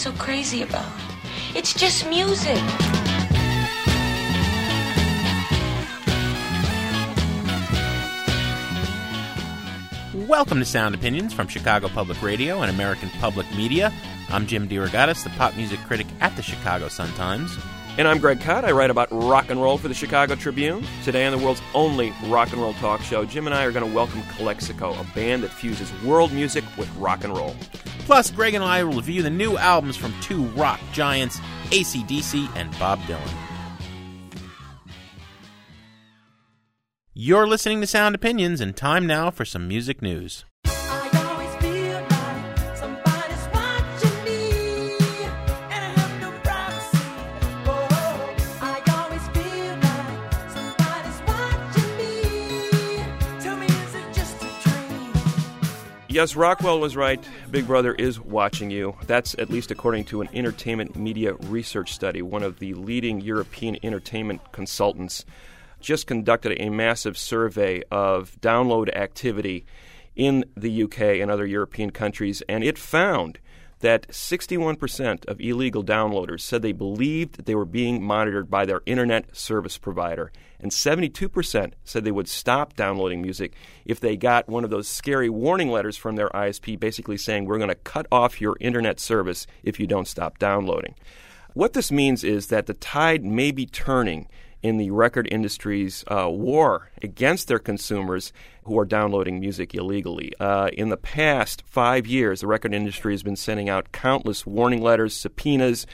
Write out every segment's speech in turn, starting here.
So crazy about? It's just music. Welcome to Sound Opinions from Chicago Public Radio and American Public Media. I'm Jim DeRogatis, the pop music critic at the Chicago Sun-Times. And I'm Greg Kot. I write about rock and roll for the Chicago Tribune. Today on the world's only rock and roll talk show, Jim and I are going to welcome Calexico, a band that fuses world music with rock and roll. Plus, Greg and I will review the new albums from two rock giants, ACDC and Bob Dylan. You're listening to Sound Opinions, and time now for some music news. Yes, Rockwell was right. Big Brother is watching you. That's at least according to an entertainment media research study. One of the leading European entertainment consultants just conducted a massive survey of download activity in the UK and other European countries, and it found that 61% of illegal downloaders said they believed they were being monitored by their internet service provider, and 72% said they would stop downloading music if they got one of those scary warning letters from their ISP basically saying, We're going to cut off your internet service if you don't stop downloading. What this means is that the tide may be turning in the record industry's uh, war against their consumers who are downloading music illegally. Uh, in the past five years, the record industry has been sending out countless warning letters, subpoenas,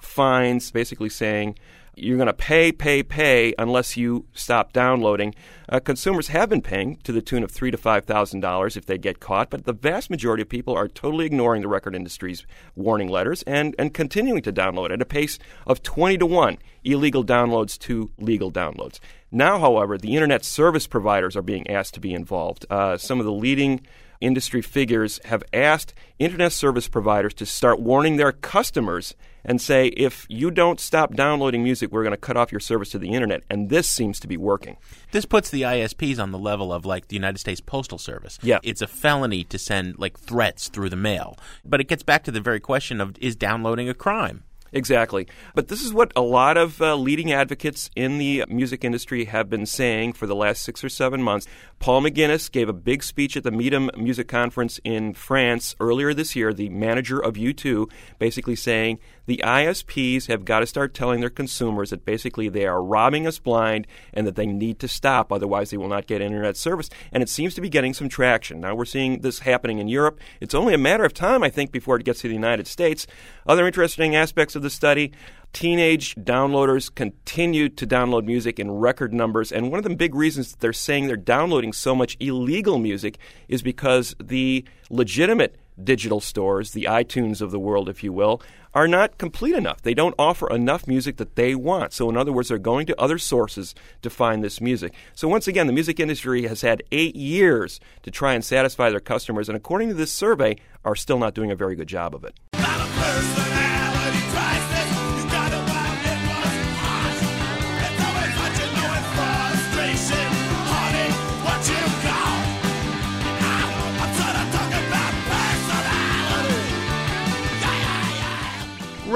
fines, basically saying you're going to pay, pay, pay unless you stop downloading. Uh, consumers have been paying to the tune of three to five thousand dollars if they get caught, but the vast majority of people are totally ignoring the record industry's warning letters and, and continuing to download at a pace of twenty to one illegal downloads to legal downloads. Now, however, the internet service providers are being asked to be involved. Uh, some of the leading industry figures have asked internet service providers to start warning their customers and say, if you don't stop downloading music, we're going to cut off your service to the internet. And this seems to be working. This puts the ISPs on the level of like the United States Postal Service. Yeah. It's a felony to send like threats through the mail. But it gets back to the very question of is downloading a crime? Exactly. But this is what a lot of uh, leading advocates in the music industry have been saying for the last six or seven months. Paul McGuinness gave a big speech at the MIDEM Music Conference in France earlier this year, the manager of U2, basically saying the ISPs have got to start telling their consumers that basically they are robbing us blind and that they need to stop, otherwise, they will not get internet service. And it seems to be getting some traction. Now, we're seeing this happening in Europe. It's only a matter of time, I think, before it gets to the United States. Other interesting aspects of the study teenage downloaders continue to download music in record numbers. And one of the big reasons that they're saying they're downloading so much illegal music is because the legitimate digital stores, the iTunes of the world, if you will, are not complete enough. They don't offer enough music that they want. So, in other words, they're going to other sources to find this music. So, once again, the music industry has had eight years to try and satisfy their customers, and according to this survey, are still not doing a very good job of it.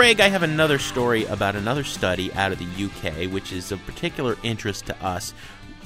Greg, I have another story about another study out of the UK, which is of particular interest to us.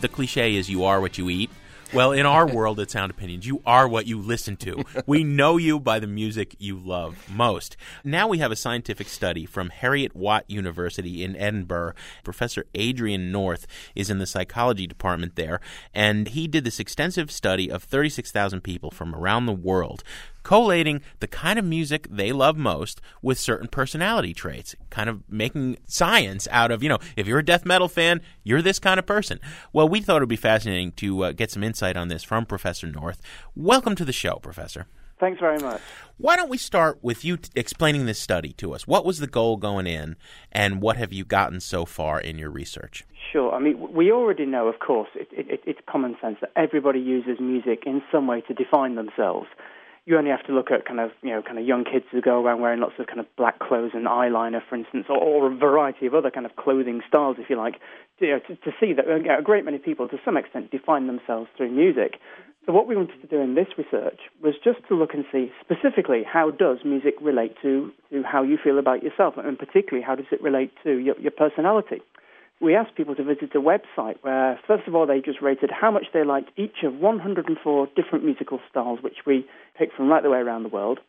The cliche is you are what you eat. Well, in our world at Sound Opinions, you are what you listen to. We know you by the music you love most. Now we have a scientific study from Heriot-Watt University in Edinburgh. Professor Adrian North is in the psychology department there, and he did this extensive study of 36,000 people from around the world collating the kind of music they love most with certain personality traits, kind of making science out of, you know, if you're a death metal fan, you're this kind of person. Well, we thought it would be fascinating to uh, get some insight on this from Professor North. Welcome to the show, Professor. Thanks very much. Why don't we start with you t- explaining this study to us? What was the goal going in, and what have you gotten so far in your research? Sure. I mean, we already know, of course, it, it, it's common sense that everybody uses music in some way to define themselves. You only have to look at kind of, you know, kind of young kids who go around wearing lots of kind of black clothes and eyeliner, for instance, or, or a variety of other kind of clothing styles, if you like, to, you know, to, to see that uh, a great many people, to some extent, define themselves through music. So what we wanted to do in this research was just to look and see specifically how does music relate to, to how you feel about yourself, and particularly how does it relate to your, your personality. We asked people to visit a website where, first of all, they just rated how much they liked each of 104 different musical styles, which we picked from right the way around the world.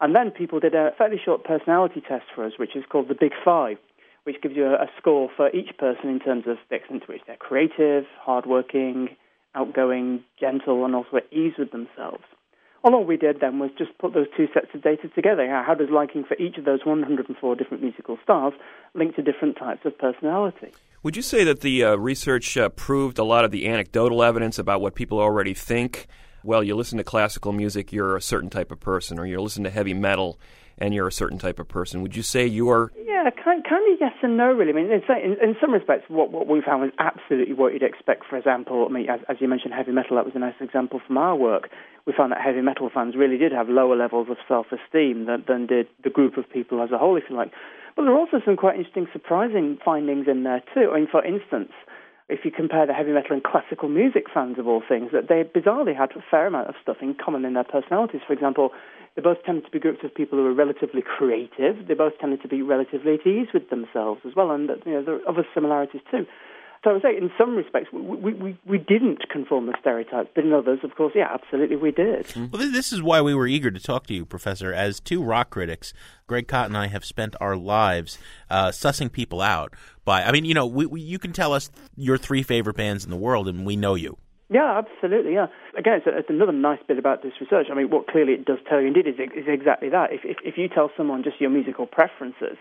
And then people did a fairly short personality test for us, which is called the Big Five, which gives you a, score for each person in terms of the extent to which they're creative, hardworking, outgoing, gentle, and also at ease with themselves. All we did then was just put those two sets of data together. How does liking for each of those 104 different musical styles link to different types of personality? Would you say that the uh, research uh, proved a lot of the anecdotal evidence about what people already think? Well, you listen to classical music, you're a certain type of person, or you listen to heavy metal, and you're a certain type of person. Would you say you are? Yeah, kind, kind of yes and no, really. I mean, in, in, in some respects, what, what we found was absolutely what you'd expect. For example, I mean, as, as you mentioned, heavy metal, that was a nice example from our work. We found that heavy metal fans really did have lower levels of self-esteem than, than did the group of people as a whole, if you like. But there are also some quite interesting, surprising findings in there too. I mean, for instance, if you compare the heavy metal and classical music fans of all things, that they bizarrely had a fair amount of stuff in common in their personalities. For example, they both tended to be groups of people who were relatively creative. They both tended to be relatively at ease with themselves as well, and you know, there are other similarities too. So I would say, in some respects, we, we, we didn't conform the stereotypes, but in others, of course, yeah, absolutely, we did. Well, this is why we were eager to talk to you, Professor. As two rock critics, Greg Kot and I have spent our lives uh, sussing people out. By, I mean, you know, we, we, you can tell us your three favorite bands in the world, and we know you. Yeah, absolutely. Yeah. Again, it's, it's, another nice bit about this research. I mean, what clearly it does tell you, indeed, is, is exactly that. If, if, if you tell someone just your musical preferences,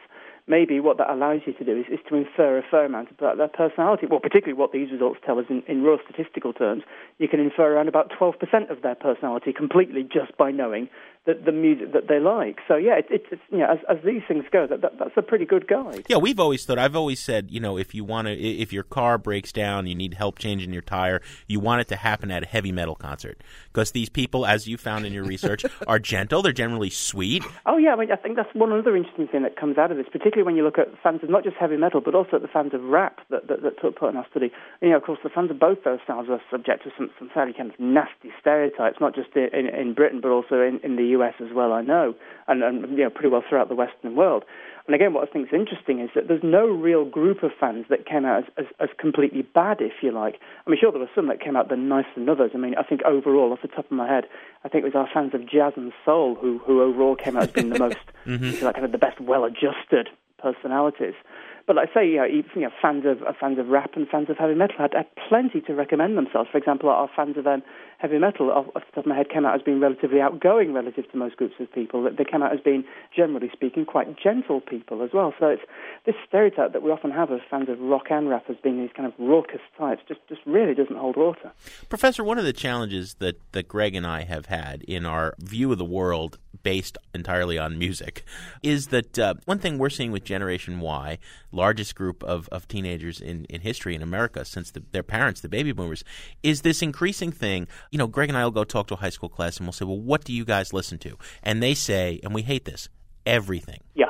maybe what that allows you to do is, is to infer a fair amount about their personality. Well, particularly what these results tell us in, in raw statistical terms, you can infer around about 12% of their personality completely just by knowing the, the music that they like. So yeah, it, it, it's you know, as, as these things go, that, that, that's a pretty good guide. Yeah, we've always thought. I've always said, you know, if you want to, if your car breaks down, you need help changing your tire, you want it to happen at a heavy metal concert because these people, as you found in your research, are gentle. They're generally sweet. Oh yeah, I mean, I think that's one other interesting thing that comes out of this, particularly when you look at fans of not just heavy metal, but also the fans of rap that that, that took part in our study. And, you know, of course, the fans of both those styles are subject to some, some fairly kind of nasty stereotypes, not just in, in Britain, but also in, in the US as well. I know, and, and you know, pretty well throughout the Western world. And again, what I think is interesting is that there's no real group of fans that came out as, as, as, completely bad, if you like. I mean, sure, there were some that came out the nicer than others. I mean, I think overall, off the top of my head, I think it was our fans of jazz and soul who, who overall came out as being the most, mm-hmm. if you like, kind of the best well-adjusted personalities. But like I say, you know, you know, fans of uh, fans of rap and fans of heavy metal had, had plenty to recommend themselves. For example, our fans of um, heavy metal, off, off the top of my head, came out as being relatively outgoing relative to most groups of people. They came out as being, generally speaking, quite gentle people as well. So it's this stereotype that we often have of fans of rock and rap as being these kind of raucous types just, just really doesn't hold water. Professor, one of the challenges that, that Greg and I have had in our view of the world based entirely on music is that uh, one thing we're seeing with Generation Y, largest group of, of teenagers in, in history in America since the, their parents, the baby boomers, is this increasing thing. You know, Greg and I will go talk to a high school class and we'll say, well, what do you guys listen to? And they say, and we hate this, everything. Yeah.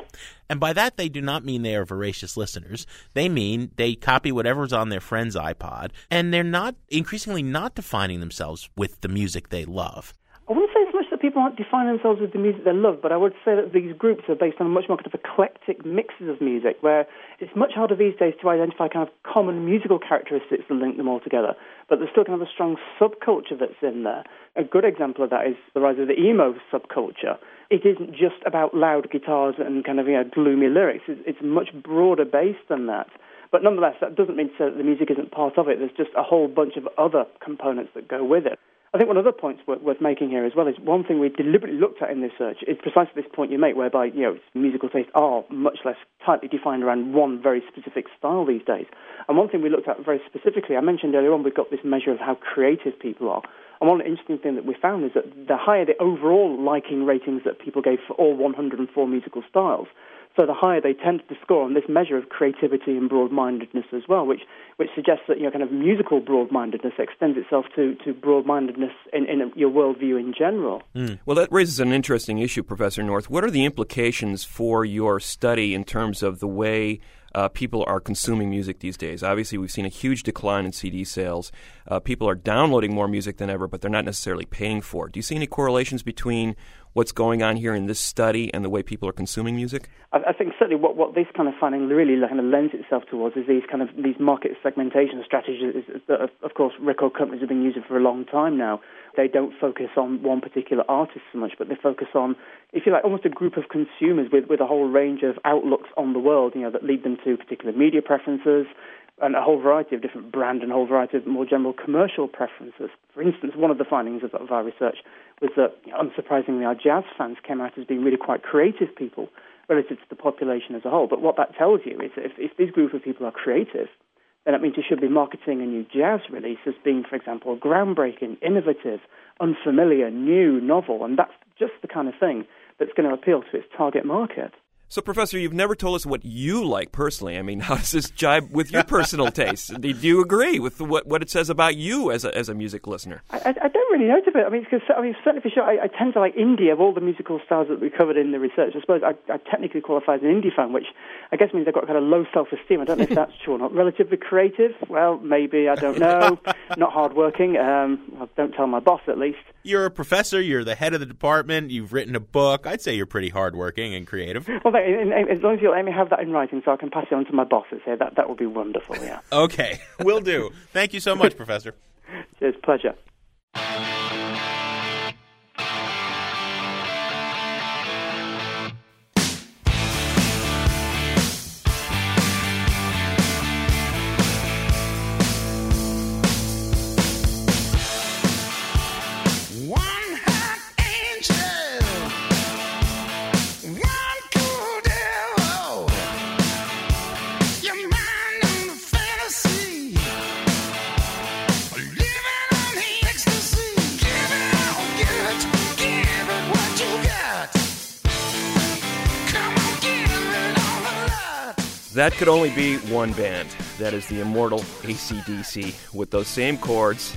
And by that, they do not mean they are voracious listeners. They mean they copy whatever's on their friend's iPod, and they're not increasingly not defining themselves with the music they love. I wouldn't say so much people aren't defining themselves with the music they love, but I would say that these groups are based on much more kind of eclectic mixes of music, where it's much harder these days to identify kind of common musical characteristics that link them all together. But there's still kind of a strong subculture that's in there. A good example of that is the rise of the emo subculture. It isn't just about loud guitars and kind of you know, gloomy lyrics. It's, it's much broader based than that. But nonetheless, that doesn't mean to say that the music isn't part of it. There's just a whole bunch of other components that go with it. I think one of the points worth, worth making here as well is one thing we deliberately looked at in this search is precisely this point you make, whereby you know musical tastes are much less tightly defined around one very specific style these days. And one thing we looked at very specifically, I mentioned earlier on, we've got this measure of how creative people are. And one interesting thing that we found is that the higher the overall liking ratings that people gave for all 104 musical styles, so the higher they tend to score on this measure of creativity and broad-mindedness as well, which which suggests that you know kind of musical broad-mindedness extends itself to, to broad-mindedness in, in your worldview in general. Well, that raises an interesting issue, Professor North. What are the implications for your study in terms of the way uh, people are consuming music these days? Obviously, we've seen a huge decline in CD sales. Uh, people are downloading more music than ever, but they're not necessarily paying for it. Do you see any correlations between what's going on here in this study and the way people are consuming music? I, I think certainly what, what this kind of finding really kind of lends itself towards is these kind of these market segmentation strategies that, of, course, record companies have been using for a long time now. They don't focus on one particular artist so much, but they focus on, if you like, almost a group of consumers with, with a whole range of outlooks on the world, you know, that lead them to particular media preferences, and a whole variety of different brand and a whole variety of more general commercial preferences. For instance, one of the findings of, of our research was that, you know, unsurprisingly, our jazz fans came out as being really quite creative people relative to the population as a whole. But what that tells you is if, if this group of people are creative, then that means you should be marketing a new jazz release as being, for example, groundbreaking, innovative, unfamiliar, new, novel, and that's just the kind of thing that's going to appeal to its target market. So, Professor, you've never told us what you like personally. I mean, how does this jibe with your personal tastes? Do you agree with what, what it says about you as a, as a music listener? I, I, I don't really know to it. I mean, because I mean, certainly for sure, I, I tend to like indie of all the musical styles that we covered in the research. I suppose I, I technically qualify as an indie fan, which I guess means I've got kind of low self-esteem. I don't know if that's true or not. Relatively creative? Well, maybe. I don't know. not hardworking. Um, well, don't tell my boss, at least. You're a professor. You're the head of the department. You've written a book. I'd say you're pretty hardworking and creative. Well, thank- and- and as long as you'll let me have that in writing, so I can pass it on to my bosses here, that that would be wonderful. Yeah. Okay, will do. Thank you so much, Professor. Cheers. Pleasure. That could only be one band. That is the immortal ACDC with those same chords,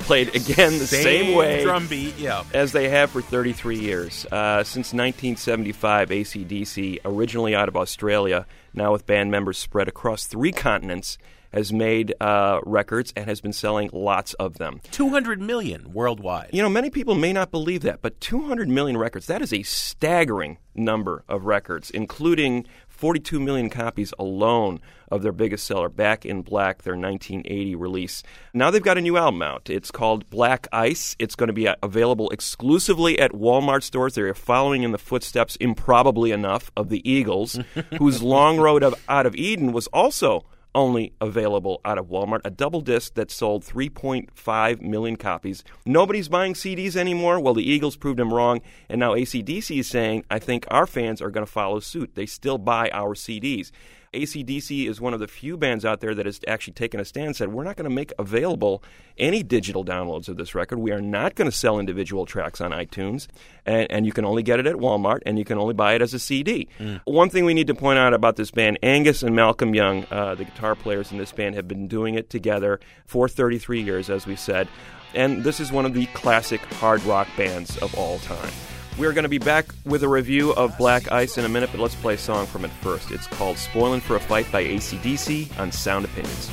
played again the same, way drum beat. Yeah. as they have for 33 years. Uh, since 1975, ACDC, originally out of Australia, now with band members spread across three continents, has made uh, records and has been selling lots of them. 200 million worldwide. You know, many people may not believe that, but 200 million records, that is a staggering number of records, including 42 million copies alone of their biggest seller, Back in Black, their 1980 release. Now they've got a new album out. It's called Black Ice. It's going to be uh, available exclusively at Walmart stores. They are following in the footsteps, improbably enough, of the Eagles, whose Long Road of, Out of Eden was also only available out of Walmart. A double disc that sold 3.5 million copies. Nobody's buying CDs anymore. Well, the Eagles proved them wrong, and now ACDC is saying, I think our fans are going to follow suit. They still buy our CDs. ACDC is one of the few bands out there that has actually taken a stand and said, We're not going to make available any digital downloads of this record. We are not going to sell individual tracks on iTunes, and, and you can only get it at Walmart, and you can only buy it as a CD. One thing we need to point out about this band Angus and Malcolm Young, uh, the guitar players in this band, have been doing it together for 33 years, as we said, and this is one of the classic hard rock bands of all time. We're going to be back with a review of Black Ice in a minute, but let's play a song from it first. It's called Spoilin' for a Fight by ACDC on Sound Opinions.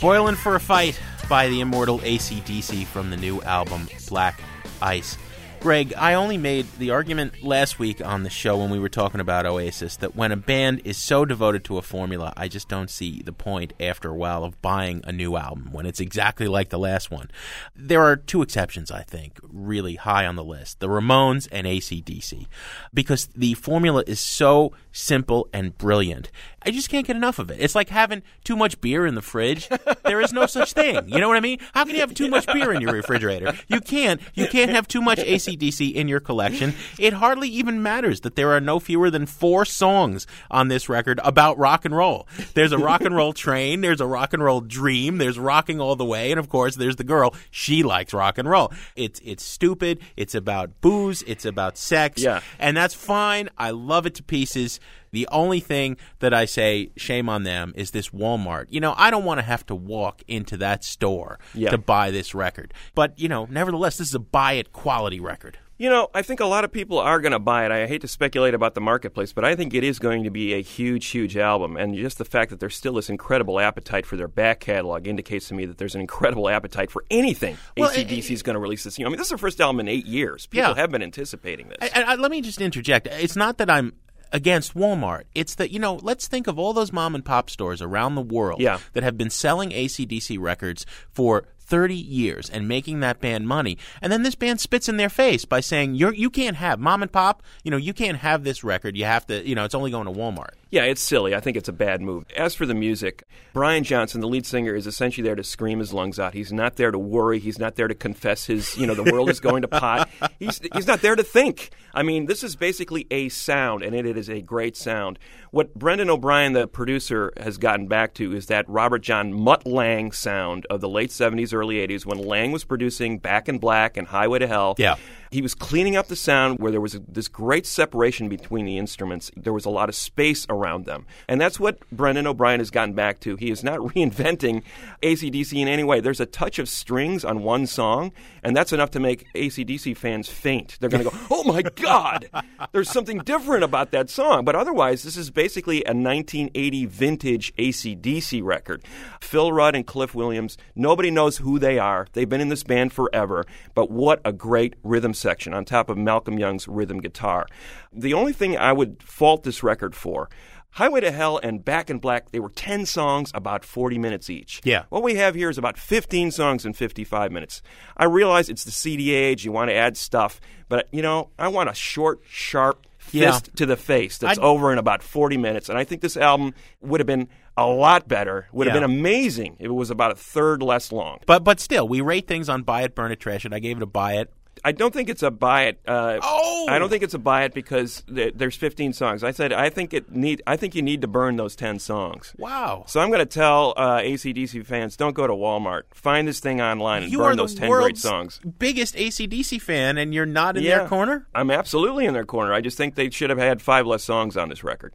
Spoiling for a Fight by the immortal ACDC from the new album Black Ice. Greg, I only made the argument last week on the show when we were talking about Oasis that when a band is so devoted to a formula, I just don't see the point after a while of buying a new album when it's exactly like the last one. There are two exceptions, I think, really high on the list the Ramones and ACDC, because the formula is so simple and brilliant. I just can't get enough of it. It's like having too much beer in the fridge. There is no such thing. You know what I mean? How can you have too much beer in your refrigerator? You can't. You can't have too much ACDC in your collection. It hardly even matters that there are no fewer than four songs on this record about rock and roll. There's a rock and roll train. There's a rock and roll dream. There's rocking all the way, and of course, there's the girl. She likes rock and roll. It's it's stupid. It's about booze. It's about sex. Yeah. and that's fine. I love it to pieces. The only thing that I say, shame on them, is this Walmart. You know, I don't want to have to walk into that store Yeah. to buy this record. But, you know, nevertheless, this is a buy it quality record. You know, I think a lot of people are going to buy it. I hate to speculate about the marketplace, but I think it is going to be a huge, huge album. And just the fact that there's still this incredible appetite for their back catalog indicates to me that there's an incredible appetite for anything Well, ACDC is going to release this year. I mean, this is their first album in eight years. People Yeah. have been anticipating this. I, I, uh, let me just interject. It's not that I'm against Walmart. It's that, you know, let's think of all those mom and pop stores around the world Yeah. that have been selling ACDC records for 30 years and making that band money. And then this band spits in their face by saying, You're, you can't have mom and pop, you know, you can't have this record. You have to, you know, it's only going to Walmart. Yeah, it's silly. I think it's a bad move. As for the music, Brian Johnson, the lead singer, is essentially there to scream his lungs out. He's not there to worry. He's not there to confess his, you know, the world is going to pot. He's, he's not there to think. I mean, this is basically a sound, and it, it is a great sound. What Brendan O'Brien, the producer, has gotten back to is that Robert John Mutt Lang sound of the late 70s, early 80s, when Lang was producing Back in Black and Highway to Hell. Yeah. He was cleaning up the sound where there was a, this great separation between the instruments. There was a lot of space around them. And that's what Brendan O'Brien has gotten back to. He is not reinventing ACDC in any way. There's a touch of strings on one song, and that's enough to make ACDC fans faint. They're going to go, oh my God, there's something different about that song. But otherwise, this is basically a 1980 vintage ACDC record. Phil Rudd and Cliff Williams, nobody knows who they are. They've been in this band forever, but what a great rhythm section on top of Malcolm Young's rhythm guitar. The only thing I would fault this record for Highway to Hell and Back in Black, they were 10 songs, about 40 minutes each. Yeah. What we have here is about 15 songs in 55 minutes. I realize it's the CD age, you want to add stuff, but, you know, I want a short, sharp Yeah. fist to the face that's I'd- over in about 40 minutes. And I think this album would have been a lot better, would have been amazing if it was about a third less long. But but still, we rate things on buy it, burn it, trash it. I gave it a buy it. I don't think it's a buy it. Uh, Oh! I don't think it's a buy it because th- there's 15 songs. I said I think it need. I think you need to burn those 10 songs. Wow. So I'm going to tell uh, ACDC fans: don't go to Walmart. Find this thing online and You burn those 10 great songs. biggest ACDC fan, and you're not in Yeah. their corner? I'm absolutely in their corner. I just think they should have had five less songs on this record.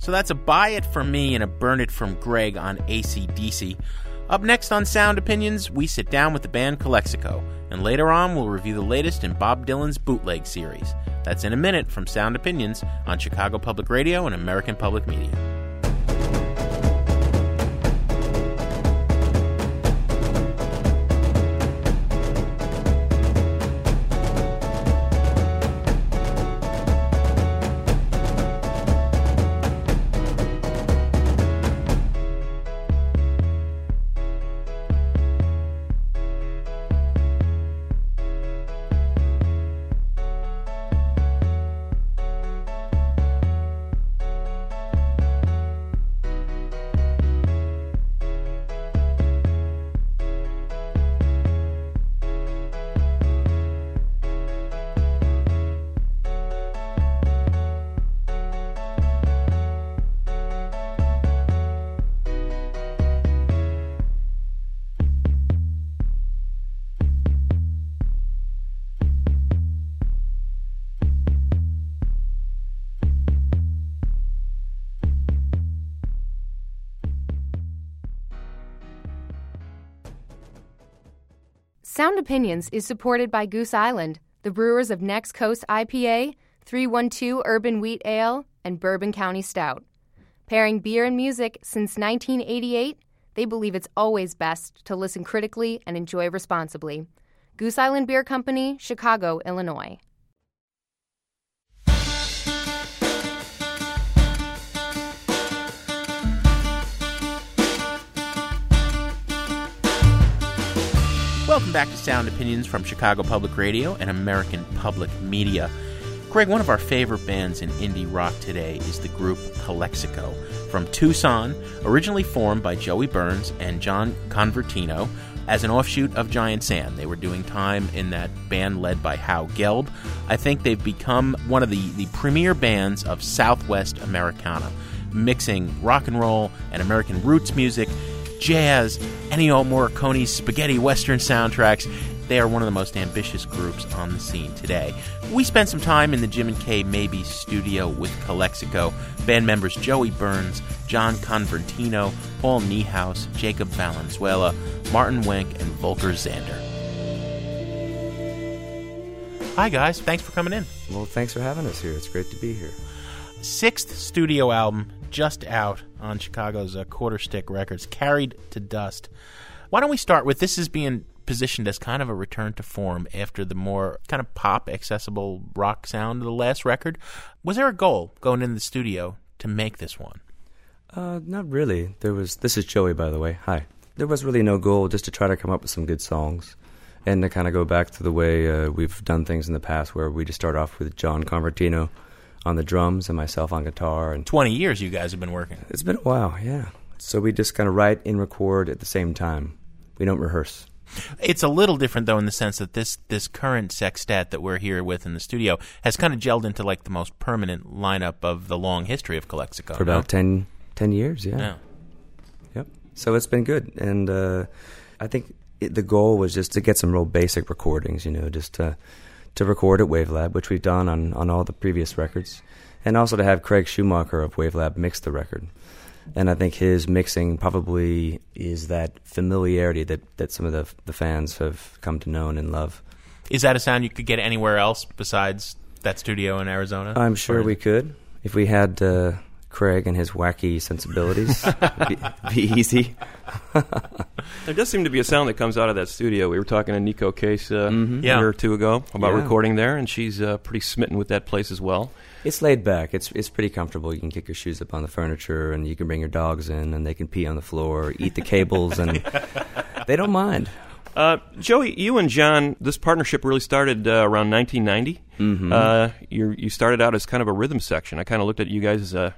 So that's a buy it from me and a burn it from Greg on ACDC. Up next on Sound Opinions, we sit down with the band Calexico, and later on we'll review the latest in Bob Dylan's bootleg series. That's in a minute from Sound Opinions on Chicago Public Radio and American Public Media. Sound Opinions is supported by Goose Island, the brewers of Next Coast IPA, 312 Urban Wheat Ale, and Bourbon County Stout. Pairing beer and music since 1988, they believe it's always best to listen critically and enjoy responsibly. Goose Island Beer Company, Chicago, Illinois. Welcome back to Sound Opinions from Chicago Public Radio and American Public Media. Greg, one of our favorite bands in indie rock today is the group Calexico from Tucson, originally formed by Joey Burns and John Convertino as an offshoot of Giant Sand. They were doing time in that band led by Howe Gelb. I think they've become one of the, the premier bands of Southwest Americana, mixing rock and roll and American roots music jazz, Ennio Morricone's spaghetti western soundtracks. They are one of the most ambitious groups on the scene today. We spent some time in the Jim and Kay Mabie studio with Calexico, band members Joey Burns, John Convertino, Paul Niehaus, Jacob Valenzuela, Martin Wenk, and Volker Zander. Hi, guys. Thanks for coming in. Well, thanks for having us here. It's great to be here. Sixth studio album just out on Chicago's uh, Quarter Stick Records, Carried to Dust. Why don't we start with this is being positioned as kind of a return to form after the more kind of pop accessible rock sound of the last record. Was there a goal going into the studio to make this one? Uh, not really. There was. This is Joey, by the way. Hi. There was really no goal, just to try to come up with some good songs, and to kind of go back to the way uh, we've done things in the past, where we just start off with John Convertino on the drums and myself on guitar, and 20 years you guys have been working. it's been a while. Yeah. So we just kind of write and record at the same time. We don't rehearse. It's a little different though in the sense that this this current sextet that we're here with in the studio has kind of gelled into like the most permanent lineup of the long history of Calexico. for about 10, 10 years. Yeah. Yeah. Yep. So it's been good, and uh, I think it, the goal was just to get some real basic recordings. You know, just to to record at Wavelab, which we've done on on all the previous records, and also to have Craig Schumacher of Wavelab mix the record. And I think his mixing probably is that familiarity that, that some of the the fans have come to know and love. Is that a sound you could get anywhere else besides that studio in Arizona? I'm sure we could if we had uh, Craig and his wacky sensibilities. be, be easy. There does seem to be a sound that comes out of that studio. We were talking to Neko Case uh, Mhm. a year or two ago about Yeah. recording there, and she's uh, pretty smitten with that place as well. It's laid back. It's it's pretty comfortable. You can kick your shoes up on the furniture, and you can bring your dogs in, and they can pee on the floor, eat the cables, and they don't mind. Uh, Joey, you and John, this partnership really started uh, around 1990. Mhm. Uh, you you started out as kind of a rhythm section. I kind of looked at you guys as a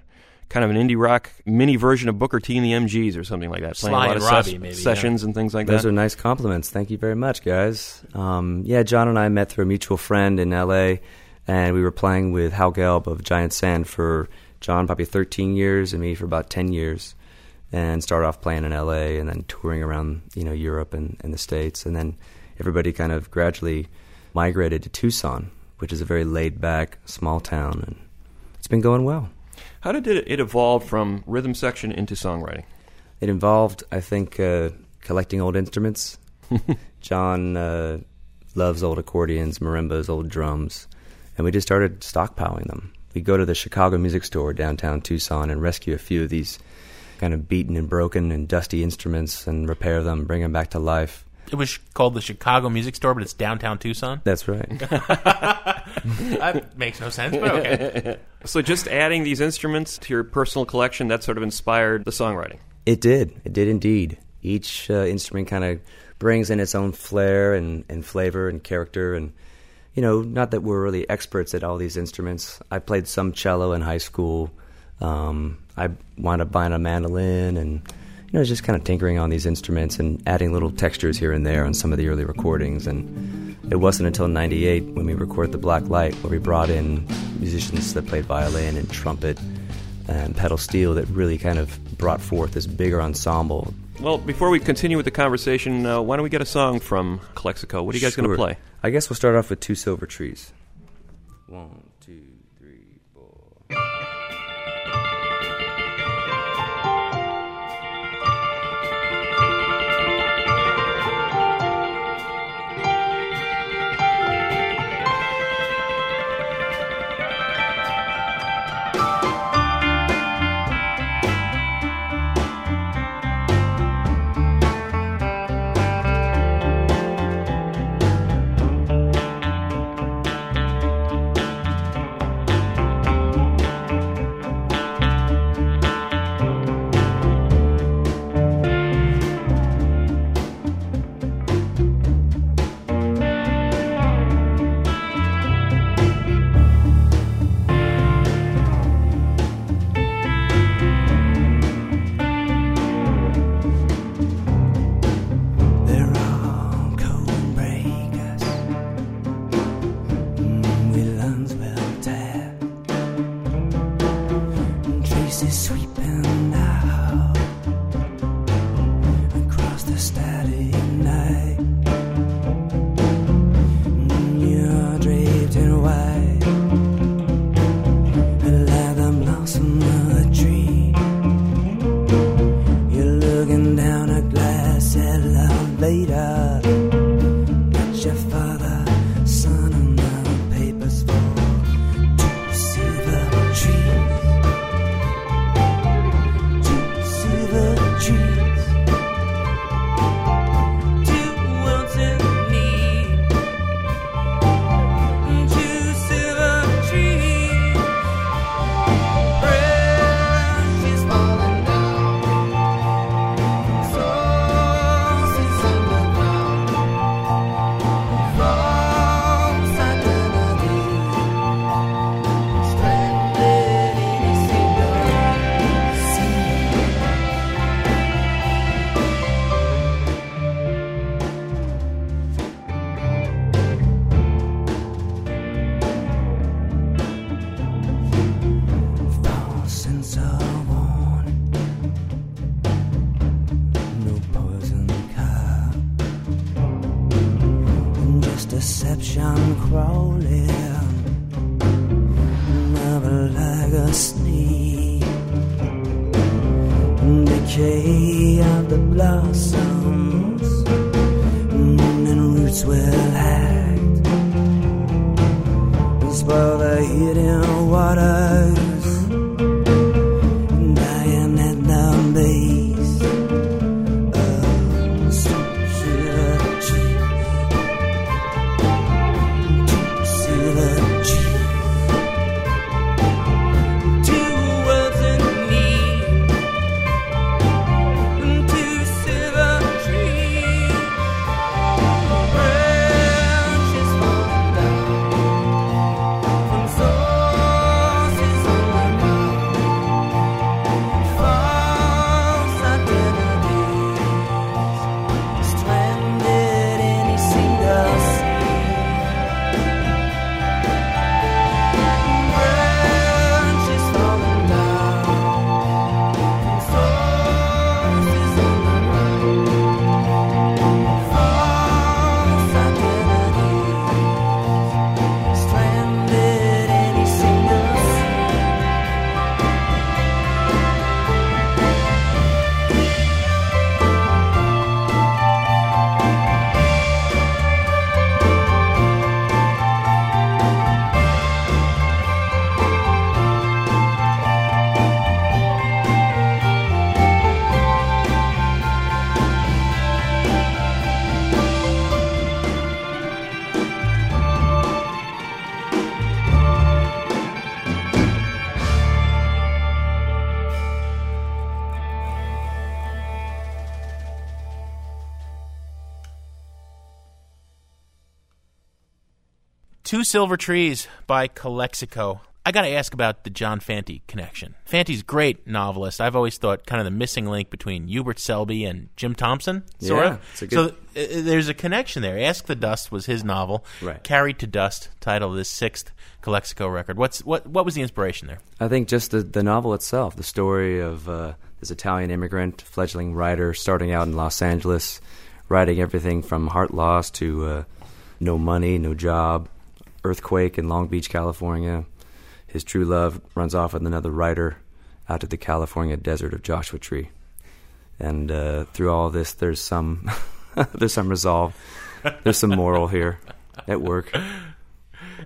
kind of an indie rock mini version of Booker T and the MGs or something like that, playing Sly a lot and of Robbie, maybe, yeah. sessions and things like Those that. Those are nice compliments. Thank you very much, guys. Um, yeah, John and I met through a mutual friend in L.A., and we were playing with Howe Gelb of Giant Sand for John probably 13 years, and me for about 10 years. And started off playing in L.A. and then touring around, you know, Europe and, and the States, and then everybody kind of gradually migrated to Tucson, which is a very laid-back small town, and it's been going well. How did it, it evolve from rhythm section into songwriting? It involved, I think, uh, collecting old instruments. John uh, loves old accordions, marimbas, old drums, and we just started stockpiling them. We go to the Chicago Music Store downtown Tucson and rescue a few of these kind of beaten and broken and dusty instruments and repair them, bring them back to life. It was called the Chicago Music Store, but it's downtown Tucson. That's right. that makes no sense, but okay. So just adding these instruments to your personal collection that sort of inspired the songwriting. It did. It did indeed. Each uh, instrument kind of brings in its own flair and, and flavor and character. And, you know, not that we're really experts at all these instruments. I played some cello in high school. Um, I wound up buying a mandolin and, you know, just kind of tinkering on these instruments and adding little textures here and there on some of the early recordings. And it wasn't until 98 when we recorded The Black Light where we brought in musicians that played violin and trumpet and pedal steel that really kind of brought forth this bigger ensemble. Well, before we continue with the conversation, uh, why don't we get a song from Calexico? What are you guys going to play? I guess we'll start off with Two Silver Trees. One, Silver Trees by Calexico. I got to ask about the John Fante connection. Fante's great novelist. I've always thought kind of the missing link between Hubert Selby and Jim Thompson, sort Yeah, of. it's a good- So uh, there's a connection there. Ask the Dust was his novel. Right. Carried to Dust, title of this sixth Calexico record. What's what? What was the inspiration there? I think just the, the novel itself, the story of uh, this Italian immigrant, fledgling writer, starting out in Los Angeles, writing everything from Heart Loss to uh, No Money, No Job, Earthquake in Long Beach, California. His true love runs off with another writer out to the California desert of Joshua Tree. And uh, through all this, there's some there's some resolve, there's some moral here at work.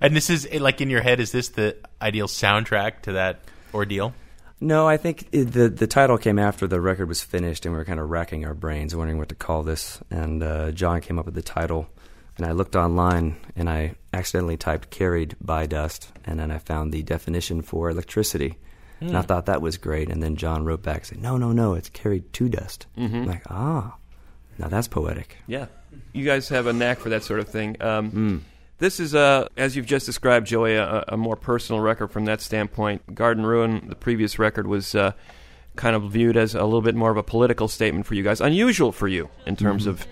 And this is like in your head. Is this the ideal soundtrack to that ordeal? No, I think the the title came after the record was finished, and we were kind of racking our brains, wondering what to call this. And uh, John came up with the title, and I looked online, and I accidentally typed "carried by dust," and then I found the definition for electricity, and I thought that was great. And then John wrote back, saying, "No, no, no, it's carried to dust." I'm like, ah, now that's poetic. Yeah, you guys have a knack for that sort of thing. Um, This is, uh, as you've just described, Joey, a, a more personal record from that standpoint. Garden Ruin, the previous record, was uh, kind of viewed as a little bit more of a political statement for you guys, unusual for you in terms of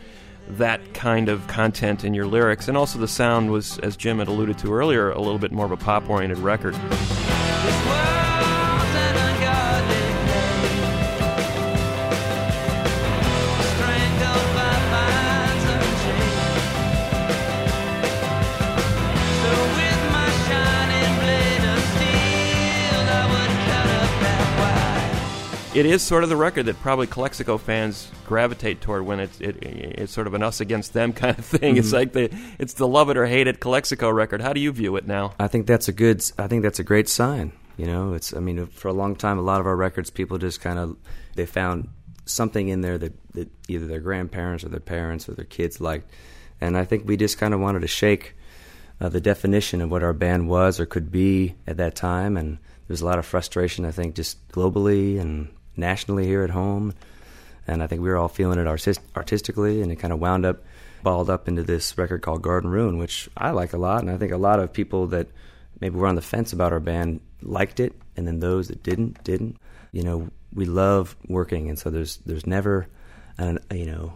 that kind of content in your lyrics, and also the sound was, as Jim had alluded to earlier, a little bit more of a pop-oriented record. It is sort of the record that probably Calexico fans gravitate toward when it's it, it's sort of an us against them kind of thing. It's like the it's the love it or hate it Calexico record. How do you view it now? I think that's a good. I think that's a great sign. You know, it's. I mean, for a long time, a lot of our records, people just kind of they found something in there that, that either their grandparents or their parents or their kids liked, and I think we just kind of wanted to shake uh, the definition of what our band was or could be at that time, and there was a lot of frustration. I think just globally and nationally here at home, and I think we were all feeling it artis- artistically, and it kind of wound up balled up into this record called Garden Ruin, which I like a lot, and I think a lot of people that maybe were on the fence about our band liked it, and then those that didn't didn't. You know, we love working, and so there's there's never, an, you know,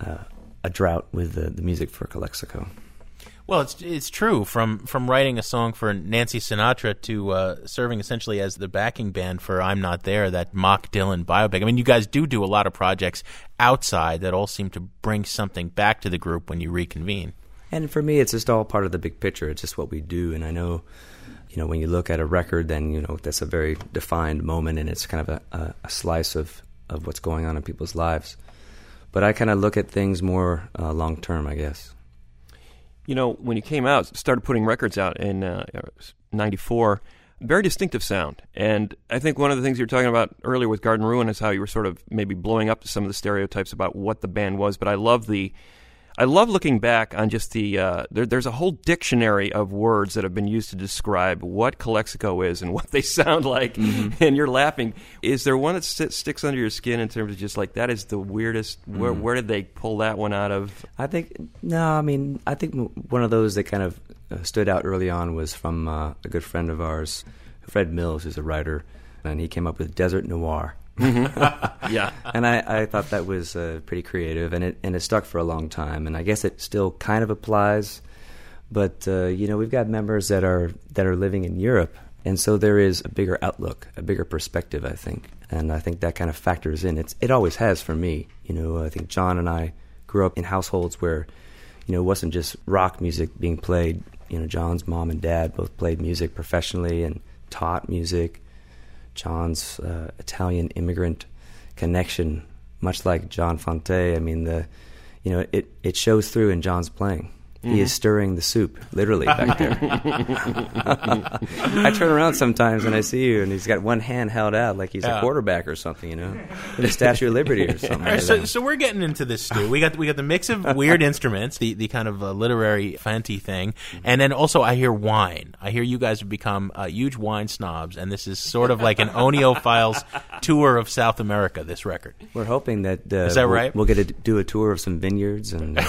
uh, a drought with the, the music for Calexico. Well, it's it's true. From from writing a song for Nancy Sinatra to uh, serving essentially as the backing band for "I'm Not There," that mock Dylan biopic. I mean, you guys do do a lot of projects outside that all seem to bring something back to the group when you reconvene. And for me, it's just all part of the big picture. It's just what we do. And I know, you know, when you look at a record, then, you know, that's a very defined moment and it's kind of a, a, slice of, of what's going on in people's lives. But I kind of look at things more uh, long term, I guess. You know, when you came out, started putting records out in uh, '94, very distinctive sound. And I think one of the things you were talking about earlier with Garden Ruin is how you were sort of maybe blowing up some of the stereotypes about what the band was. But I love the, I love looking back on just the. Uh, there, there's a whole dictionary of words that have been used to describe what Calexico is and what they sound like. And you're laughing. Is there one that st- sticks under your skin in terms of just like that is the weirdest? Where, where did they pull that one out of? I think no. I mean, I think one of those that kind of uh, stood out early on was from uh, a good friend of ours, Fred Mills, who's a writer, and he came up with Desert Noir. Yeah. and I, I thought that was uh, pretty creative, and it and it stuck for a long time. And I guess it still kind of applies, but uh, you know, we've got members that are that are living in Europe, and so there is a bigger outlook, a bigger perspective, I think, and I think that kind of factors in. It's it always has for me. You know, I think John and I grew up in households where, you know, it wasn't just rock music being played. You know, John's mom and dad both played music professionally and taught music. John's uh, Italian immigrant connection, much like John Fonte. I mean, the you know it it shows through in John's playing. He is stirring the soup, literally back there. I turn around sometimes and I see you, and he's got one hand held out like he's Yeah. a quarterback or something, you know, the Statue of Liberty or something. Right, like so, so we're getting into this, Stu. We got we got the mix of weird instruments, the the kind of uh, literary fancy thing, and then also I hear wine. I hear you guys have become uh, huge wine snobs, and this is sort of like an oenophiles tour of South America. This record. We're hoping that uh, Is that we'll, right? We'll get to do a tour of some vineyards, and uh,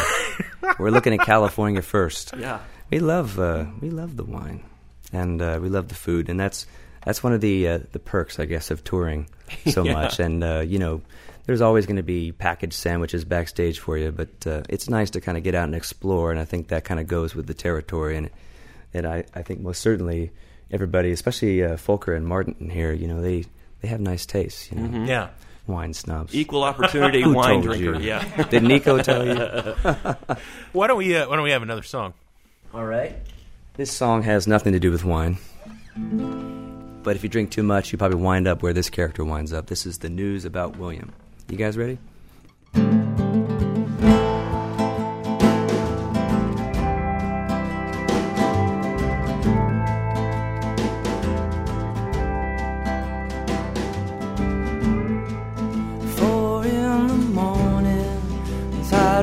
we're looking at California first. Yeah. we love uh, we love the wine, and uh, we love the food, and that's that's one of the uh, the perks, I guess, of touring so Yeah. much. And uh, you know, there's always going to be packaged sandwiches backstage for you, but uh, it's nice to kind of get out and explore, and I think that kind of goes with the territory, and and I, I think most certainly everybody, especially uh, Volker and Martin here, you know, they they have nice tastes, you know, Yeah. Wine snobs. Equal opportunity Who wine told drinker. you? Yeah. Did Neko tell you? Why don't we uh, Why don't we have another song? All right. This song has nothing to do with wine. But if you drink too much, you probably wind up where this character winds up. This is the news about William. You guys ready?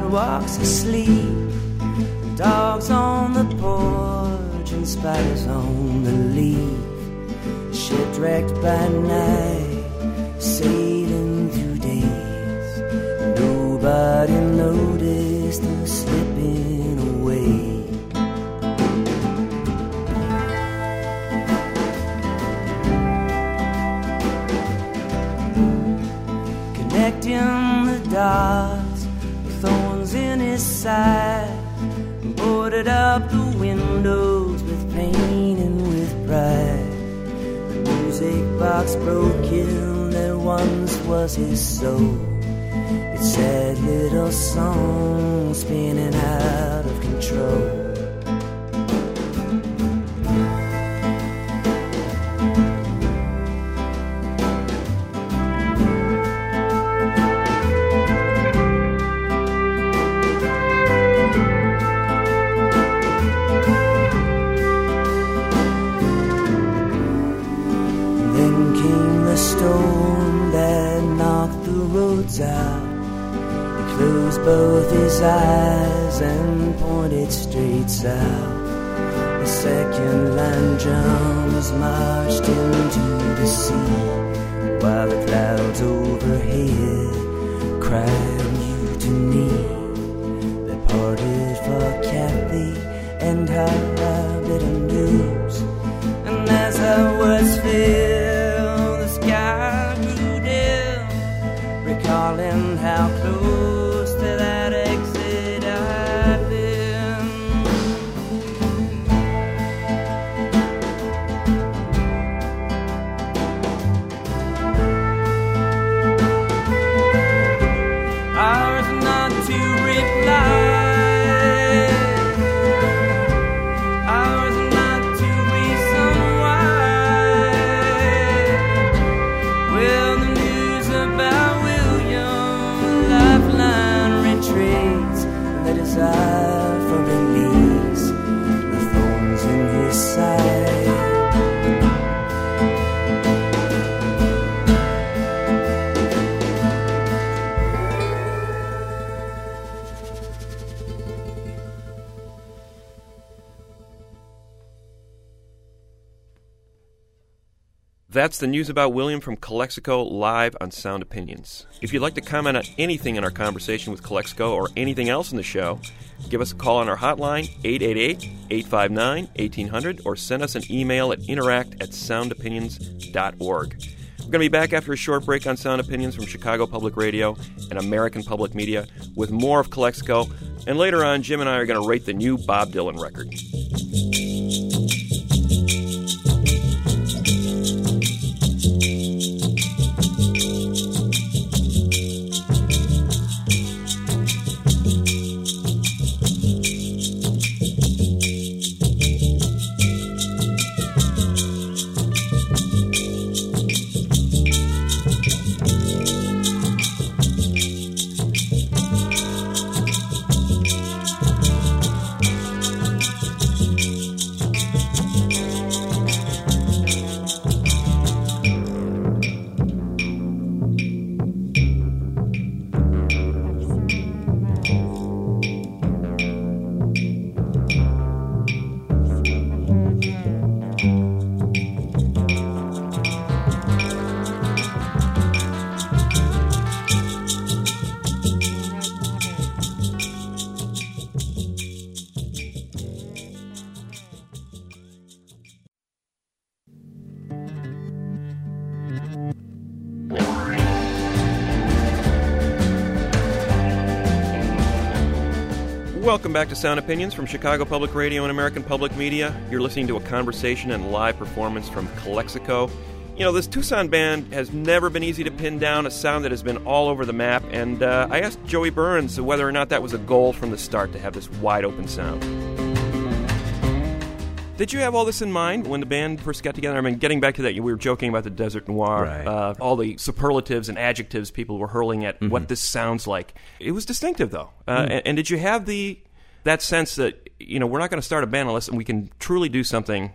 Sidewalks asleep, dogs on the porch and spiders on the leaf. Shipwrecked by night, sailing through days. Nobody noticed his boarded up the windows with pain and with pride. The music box broken that once was his soul. Its sad little song spinning out of control. Eyes and pointed straight south. The second line drums marched into the sea, while the clouds overhead cried mutiny. They parted for Kathy and her That's the news about William from Calexico live on Sound Opinions. If you'd like to comment on anything in our conversation with Calexico or anything else in the show, give us a call on our hotline, 888-859-1800, or send us an email at interact at soundopinions.org. We're going to be back after a short break on Sound Opinions from Chicago Public Radio and American Public Media with more of Calexico, and later on, Jim and I are going to rate the new Bob Dylan record. Back to Sound Opinions from Chicago Public Radio and American Public Media. You're listening to a conversation and live performance from Calexico. You know, this Tucson band has never been easy to pin down, a sound that has been all over the map, and uh, I asked Joey Burns whether or not that was a goal from the start to have this wide open sound. Did you have all this in mind when the band first got together? I mean, getting back to that, we were joking about the Desert Noir, Right. uh, all the superlatives and adjectives people were hurling at Mm-hmm. what this sounds like. It was distinctive, though. Uh, Mm. and, and did you have the that sense that you know we're not going to start a band unless we can truly do something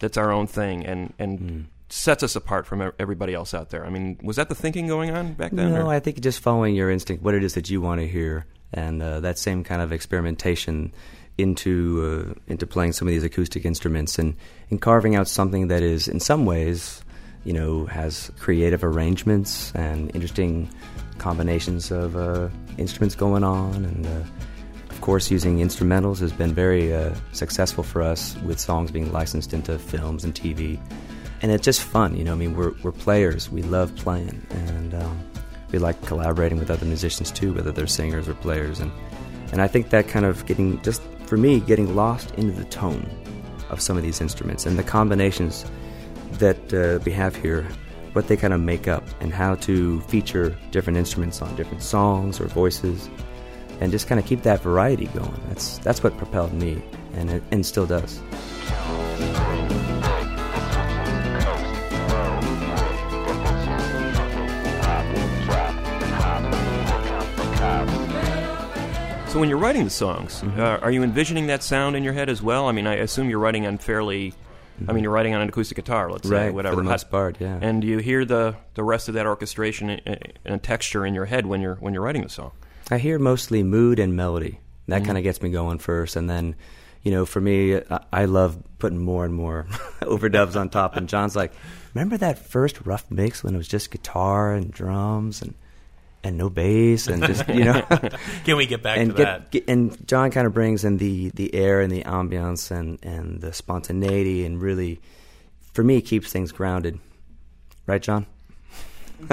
that's our own thing and and Mm. sets us apart from everybody else out there? I mean, was that the thinking going on back then? No, or- I think just following your instinct, what it is that you want to hear, and uh, that same kind of experimentation into uh, into playing some of these acoustic instruments and, and carving out something that is, in some ways, you know, has creative arrangements and interesting combinations of uh, instruments going on, and uh, of course, using instrumentals has been very uh, successful for us with songs being licensed into films and TV. And it's just fun, you know. I mean, we're, we're players. We love playing. And um, we like collaborating with other musicians too, whether they're singers or players. And, and I think that kind of getting, just for me, getting lost into the tone of some of these instruments and the combinations that uh, we have here, what they kind of make up, and how to feature different instruments on different songs or voices and just kind of keep that variety going. That's that's what propelled me, and it and still does. So when you're writing the songs, Mm-hmm. uh, are you envisioning that sound in your head as well? I mean, I assume you're writing on fairly. I mean, you're writing on an acoustic guitar, let's say, Right, for whatever. the most part, yeah. And you hear the the rest of that orchestration and, and texture in your head when you're when you're writing the song. I hear mostly mood and melody. That Mm-hmm. kind of gets me going first, and then, you know, for me, I, I love putting more and more overdubs on top. And John's like, "Remember that first rough mix when it was just guitar and drums and and no bass and just you know." Can we get back and to get, that? get- and John kind of brings in the the air and the ambiance and and the spontaneity and really, for me, keeps things grounded. Right, John?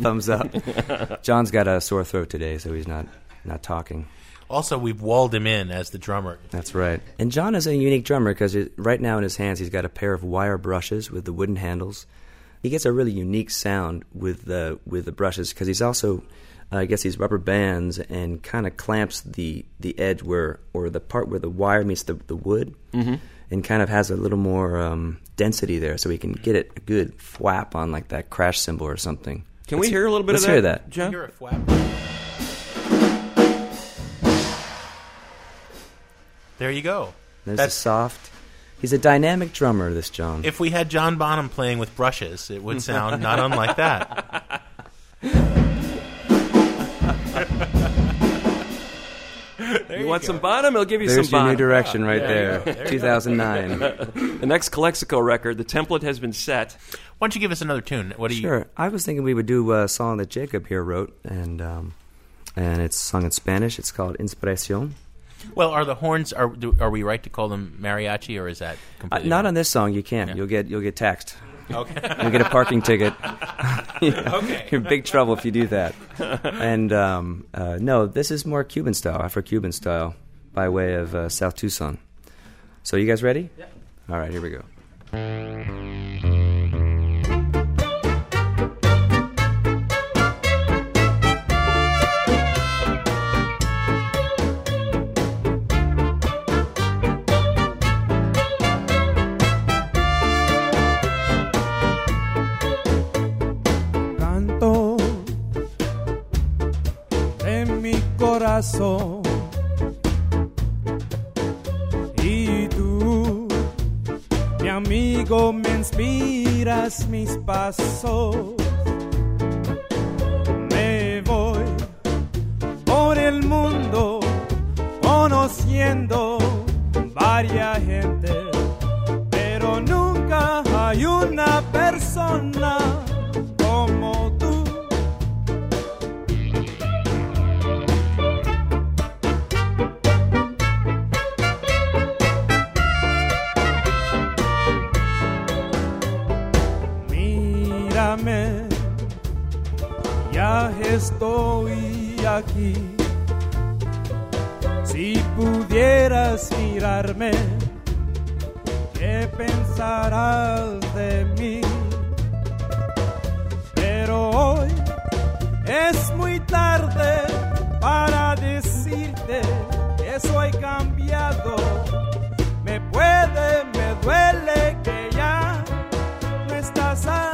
Thumbs up. John's got a sore throat today, so he's not not talking. Also, we've walled him in as the drummer. That's right. And John is a unique drummer because right now in his hands he's got a pair of wire brushes with the wooden handles. He gets a really unique sound with the with the brushes because he's also, uh, I guess, these rubber bands and kind of clamps the the edge where or the part where the wire meets the the wood, mm-hmm. And kind of has a little more um, density there, so we can get it a good thwap on like that crash cymbal or something. Can Let's we hear a little bit let's of that? hear that. John? You're a flap. There you go. There's That's a soft. He's a dynamic drummer. This John. if we had John Bonham playing with brushes, it would sound not unlike that. There you want some bottom? I'll give you There's some your bottom. new direction right Yeah, there. there 2009. the next Calexico record, the template has been set. Why don't you give us another tune? What do you? Sure. I was thinking we would do a song that Jacob here wrote, and um, and it's sung in Spanish. It's called Inspiración. Well, are the horns? Are do, are we right to call them mariachi, or is that Uh, not wrong? on this song. You can't. Yeah. You'll get you'll get taxed. Okay. You'll get a parking ticket. Yeah. Okay. You're in big trouble if you do that. And um, uh, no, this is more Cuban style, Afro-Cuban style, by way of uh, South Tucson. So you guys ready? Yeah. All right, here we go. Y tú, mi amigo, me inspiras mis pasos. Me voy por el mundo conociendo varias gente, pero nunca hay una persona Ya estoy aquí. Si pudieras mirarme, ¿qué pensarás de mí? Pero hoy es muy tarde para decirte que soy cambiado. Me puede, me duele que ya no estás aquí.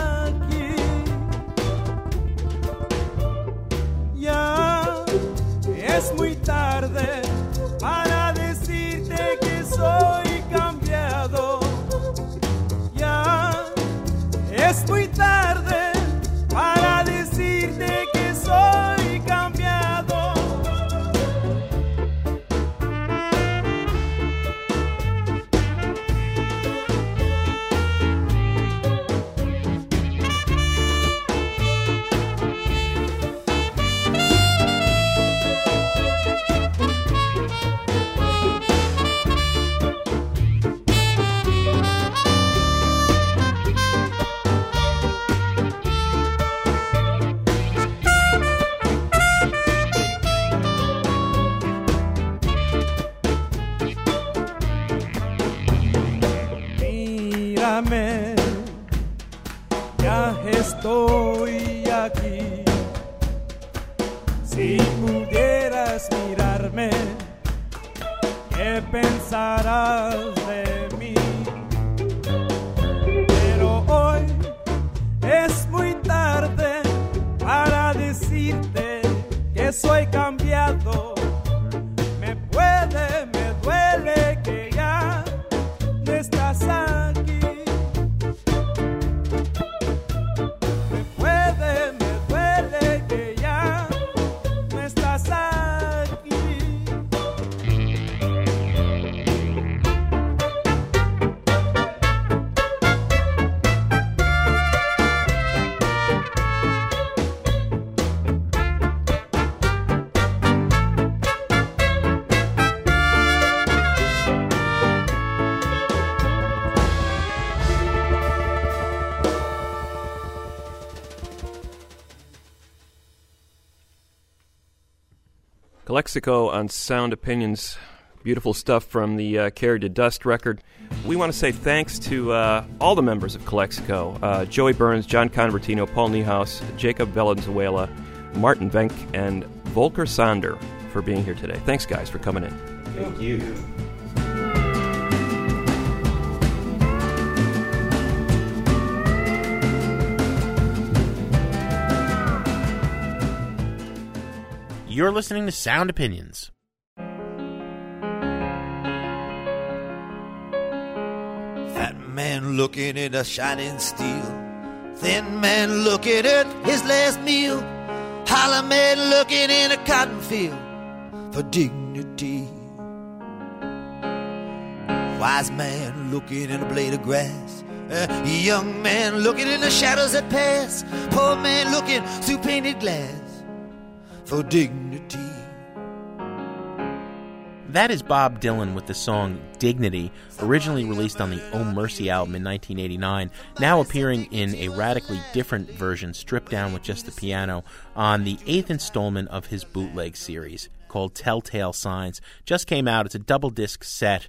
Es muy tarde Calexico on Sound Opinions. Beautiful stuff from the uh, Carried to Dust record. We want to say thanks to uh, all the members of Calexico uh, Joey Burns, John Convertino, Paul Niehaus, Jacob Valenzuela, Martin Wenk, and Volker Zander for being here today. Thanks, guys, for coming in. Thank you. You're listening to Sound Opinions. Fat man looking at a shining steel. Thin man looking at his last meal. Holler man looking in a cotton field for dignity. Wise man looking in a blade of grass. A young man looking in the shadows that pass. Poor man looking through painted glass for dignity. That is Bob Dylan with the song Dignity, originally released on the Oh Mercy album in 1989, now appearing in a radically different version, stripped down with just the piano, on the eighth installment of his bootleg series called Telltale Signs. Just came out. It's a double disc set.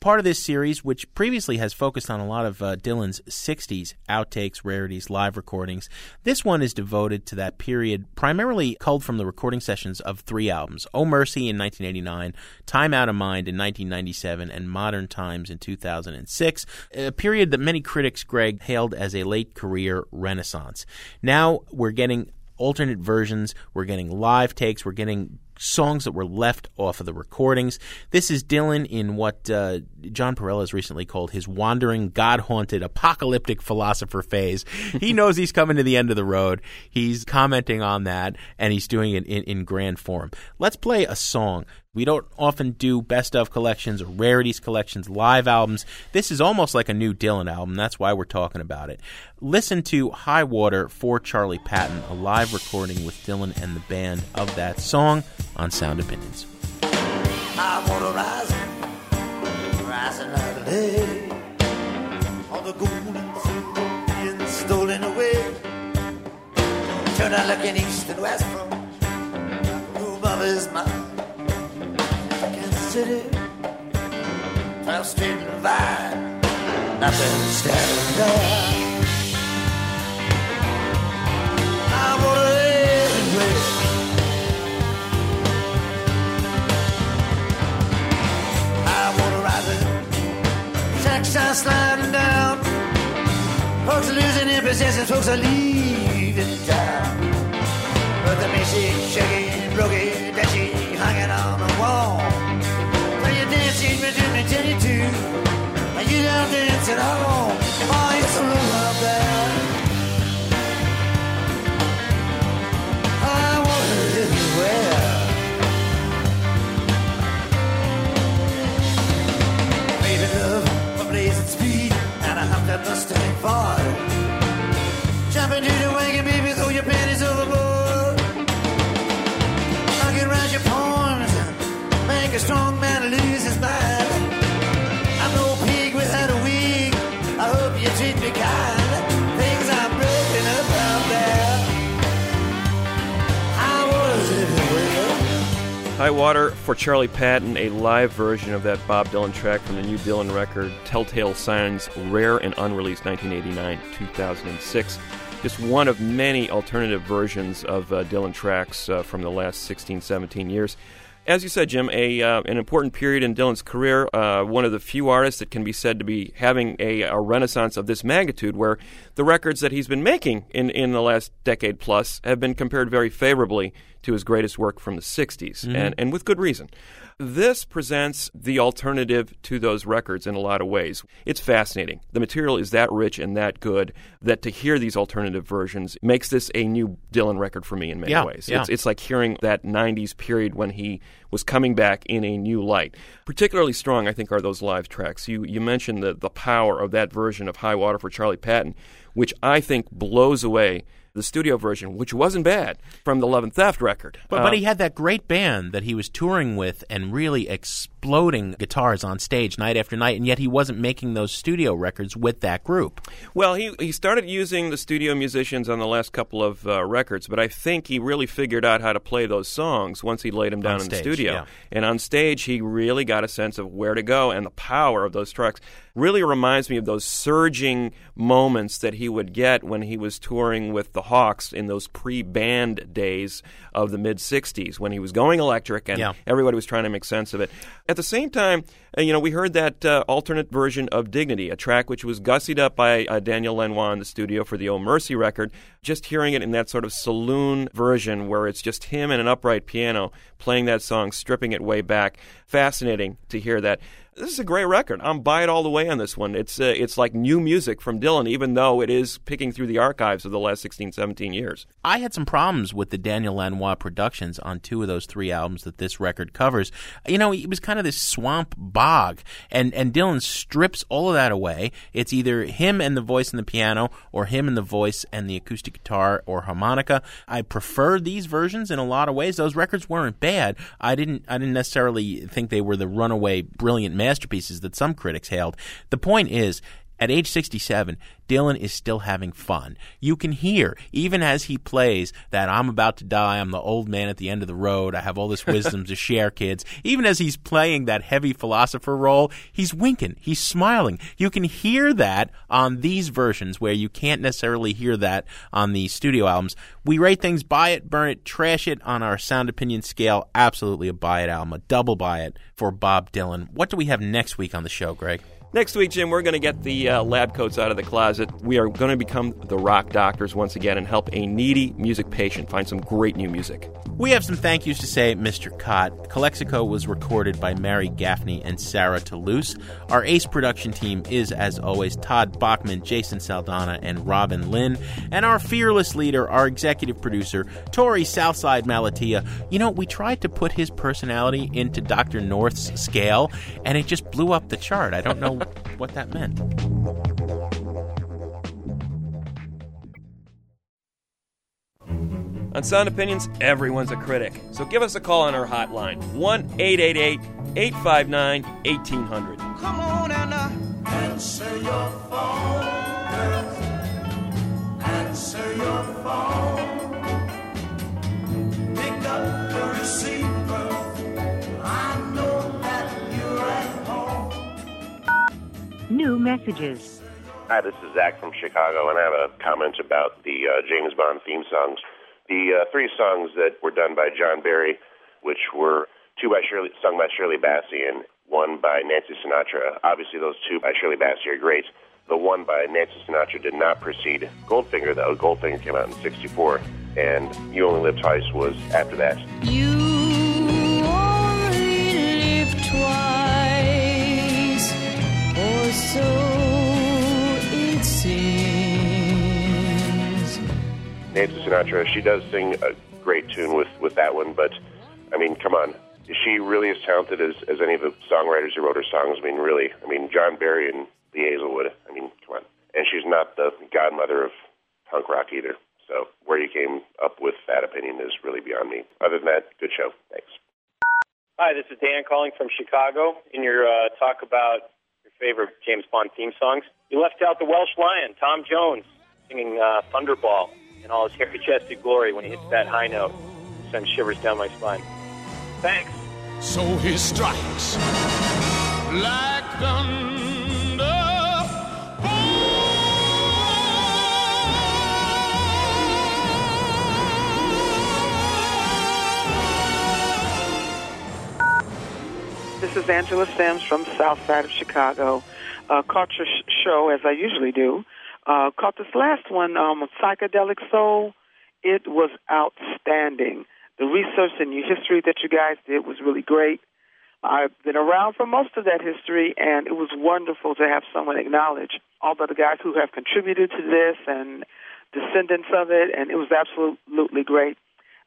Part of this series, which previously has focused on a lot of uh, Dylan's 60s outtakes, rarities, live recordings, this one is devoted to that period, primarily culled from the recording sessions of three albums Oh Mercy in 1989, Time Out of Mind in 1997, and Modern Times in 2006, a period that many critics, Greg, hailed as a late career renaissance. Now we're getting alternate versions, we're getting live takes, we're getting songs that were left off of the recordings. This is Dylan in what uh, Jon Pareles has recently called his wandering, God haunted, apocalyptic philosopher phase. He knows he's coming to the end of the road. He's commenting on that, and he's doing it in, in grand form. Let's play a song. We don't often do best of collections or rarities collections, live albums. This is almost like a new Dylan album. That's why we're talking about it. Listen to High Water for Charlie Patton, a live recording with Dylan and the band of that song on Sound Opinions. I wanna rise, rising out of day. All the gold being stolen away. Turn out looking east and west from mind. City, twelve street and vine, nothing standing there. I wanna anywhere. I wanna ride it. Tax are sliding down. Folks are losing their possessions. Folks are leaving town. But the music shaking, broken, that High Water for Charlie Patton, a live version of that Bob Dylan track from the new Dylan record, Telltale Signs, rare and unreleased 1989 2006. Just one of many alternative versions of uh, Dylan tracks uh, from the last 16, 17 years. As you said, Jim, a uh, an important period in Dylan's career. Uh, one of the few artists that can be said to be having a, a renaissance of this magnitude, where the records that he's been making in, in the last decade plus have been compared very favorably to his greatest work from the 60s, Mhm. and, and with good reason. This presents the alternative to those records in a lot of ways. It's fascinating. The material is that rich and that good that to hear these alternative versions makes this a new Dylan record for me in many Yeah, ways. yeah. It's, it's like hearing that 90s period when he was coming back in a new light. Particularly strong, I think, are those live tracks. You, you mentioned the, the power of that version of High Water for Charlie Patton, which I think blows away the studio version, which wasn't bad, from the Love and Theft record. But, but Uh, he had that great band that he was touring with and really exploding guitars on stage night after night, and yet he wasn't making those studio records with that group. Well, he he started using the studio musicians on the last couple of uh, records, but I think he really figured out how to play those songs once he laid them down in the studio. yeah. And on stage, he really got a sense of where to go and the power of those tracks. Really reminds me of those surging moments that he would get when he was touring with the Hawks in those pre-band days of the mid '60s, when he was going electric and Yeah. everybody was trying to make sense of it. At the same time, uh, you know, we heard that uh, alternate version of Dignity, a track which was gussied up by uh, Daniel Lanois in the studio for the Oh Mercy record. Just hearing it in that sort of saloon version where it's just him and an upright piano playing that song, stripping it way back. Fascinating to hear that. This is a great record. I'm buy it all the way on this one. It's uh, it's like new music from Dylan, even though it is picking through the archives of the last 16, 17 years. I had some problems with the Daniel Lanois productions on two of those three albums that this record covers. You know, it was kind of this swamp bog, and and Dylan strips all of that away. It's either him and the voice and the piano, or him and the voice and the acoustic guitar or harmonica. I prefer these versions in a lot of ways. Those records weren't bad. I didn't I didn't necessarily think they were the runaway brilliant masterpieces that some critics hailed. The point is, at age 67, Dylan is still having fun. You can hear, even as he plays, that I'm about to die, I'm the old man at the end of the road, I have all this wisdom to share, kids. Even as he's playing that heavy philosopher role, he's winking, he's smiling. You can hear that on these versions where you can't necessarily hear that on the studio albums. We rate things buy it, burn it, trash it on our sound opinion scale. Absolutely a buy it album, a double buy it for Bob Dylan. What do we have next week on the show, Greg? Next week, Jim, we're going to get the uh, lab coats out of the closet. We are going to become the rock doctors once again and help a needy music patient find some great new music. We have some thank yous to say, Mr. Kot. Calexico was recorded by Mary Gaffney and Sarah Toulouse. Our ace production team is, as always, Todd Bachman, Jason Saldanha, and Robin Linn. And our fearless leader, our executive producer, Torey Southside Malatia. You know, we tried to put his personality into Dr. North's scale, and it just blew up the chart. I don't know what that meant. On Sound Opinions, everyone's a critic. So give us a call on our hotline 1 888 859 1800. Come on and uh, answer your phone. girl. Answer your phone. Pick up the receiver. New messages. Hi, this is Zach from Chicago, and I have a comment about the uh, James Bond theme songs. The uh, three songs that were done by John Barry, which were two by Shirley, sung by Shirley Bassey and one by Nancy Sinatra. Obviously, those two by Shirley Bassey are great. The one by Nancy Sinatra did not precede Goldfinger, though. Goldfinger came out in '64, and You Only Live Twice was after that. You or so it seems. Nancy Sinatra, she does sing a great tune with, with that one, but I mean, come on. Is she really as talented as, as any of the songwriters who wrote her songs? I mean, really. I mean, John Barry and Lee Hazlewood. I mean, come on. And she's not the godmother of punk rock either. So where you came up with that opinion is really beyond me. Other than that, good show. Thanks. Hi, this is Dan calling from Chicago. In your uh, talk about your favorite James Bond theme songs, you left out the Welsh Lion, Tom Jones, singing uh, Thunderball in all his hairy-chested glory when he hits that high note. Sends shivers down my spine. Thanks. So he strikes like thunder. This is Angela Sims from South Side of Chicago. Uh, caught your sh- show as I usually do. Uh, caught this last one, um, psychedelic soul. It was outstanding. The research and your history that you guys did was really great. I've been around for most of that history, and it was wonderful to have someone acknowledge all the guys who have contributed to this and descendants of it, and it was absolutely great.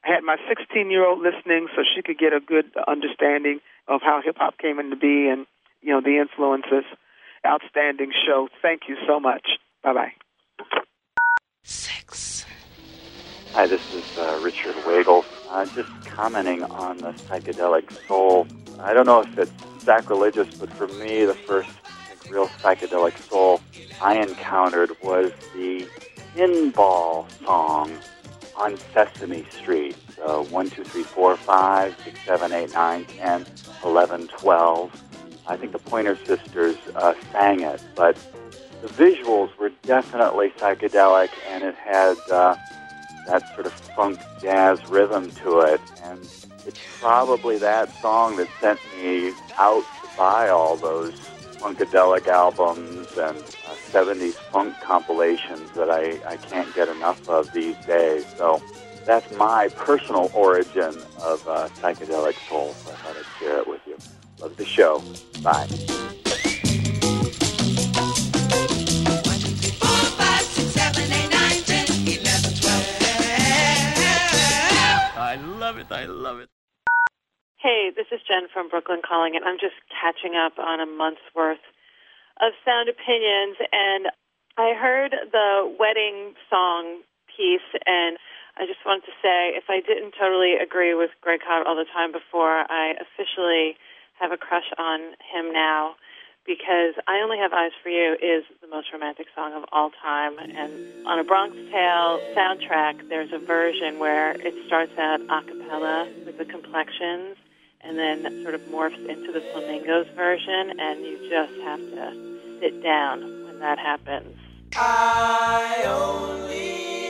I had my 16 year old listening so she could get a good understanding of how hip hop came into be and, you know, the influences. Outstanding show. Thank you so much. Bye bye. Six. Hi, this is uh, Richard Wagle. Uh, just commenting on the psychedelic soul. I don't know if it's sacrilegious, but for me, the first I think, real psychedelic soul I encountered was the Pinball song on Sesame Street. So 1, 2, 3, 4, 5, 6, 7, 8, 9, 10, 11, 12. I think the Pointer Sisters uh, sang it, but the visuals were definitely psychedelic, and it had uh, that sort of funk jazz rhythm to it. And it's probably that song that sent me out to buy all those funkadelic albums and uh, 70s funk compilations that I, I can't get enough of these days. So that's my personal origin of uh, psychedelic soul. So I thought I'd share it with you. Love the show. Bye. I love it. I love it. Hey, this is Jen from Brooklyn calling, and I'm just catching up on a month's worth of sound opinions. And I heard the wedding song piece, and I just wanted to say if I didn't totally agree with Greg Kot all the time before, I officially have a crush on him now because I Only Have Eyes for You is the most romantic song of all time. And on a Bronx Tale soundtrack, there's a version where it starts out a cappella with the complexions and then sort of morphs into the Flamingos version, and you just have to sit down when that happens. I only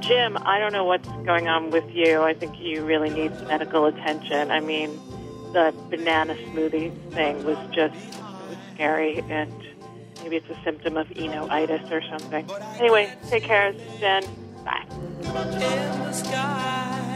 Jim, I don't know what's going on with you. I think you really need medical attention. I mean, the banana smoothie thing was just was scary, and maybe it's a symptom of enoitis or something. Anyway, take care, Jen. Bye.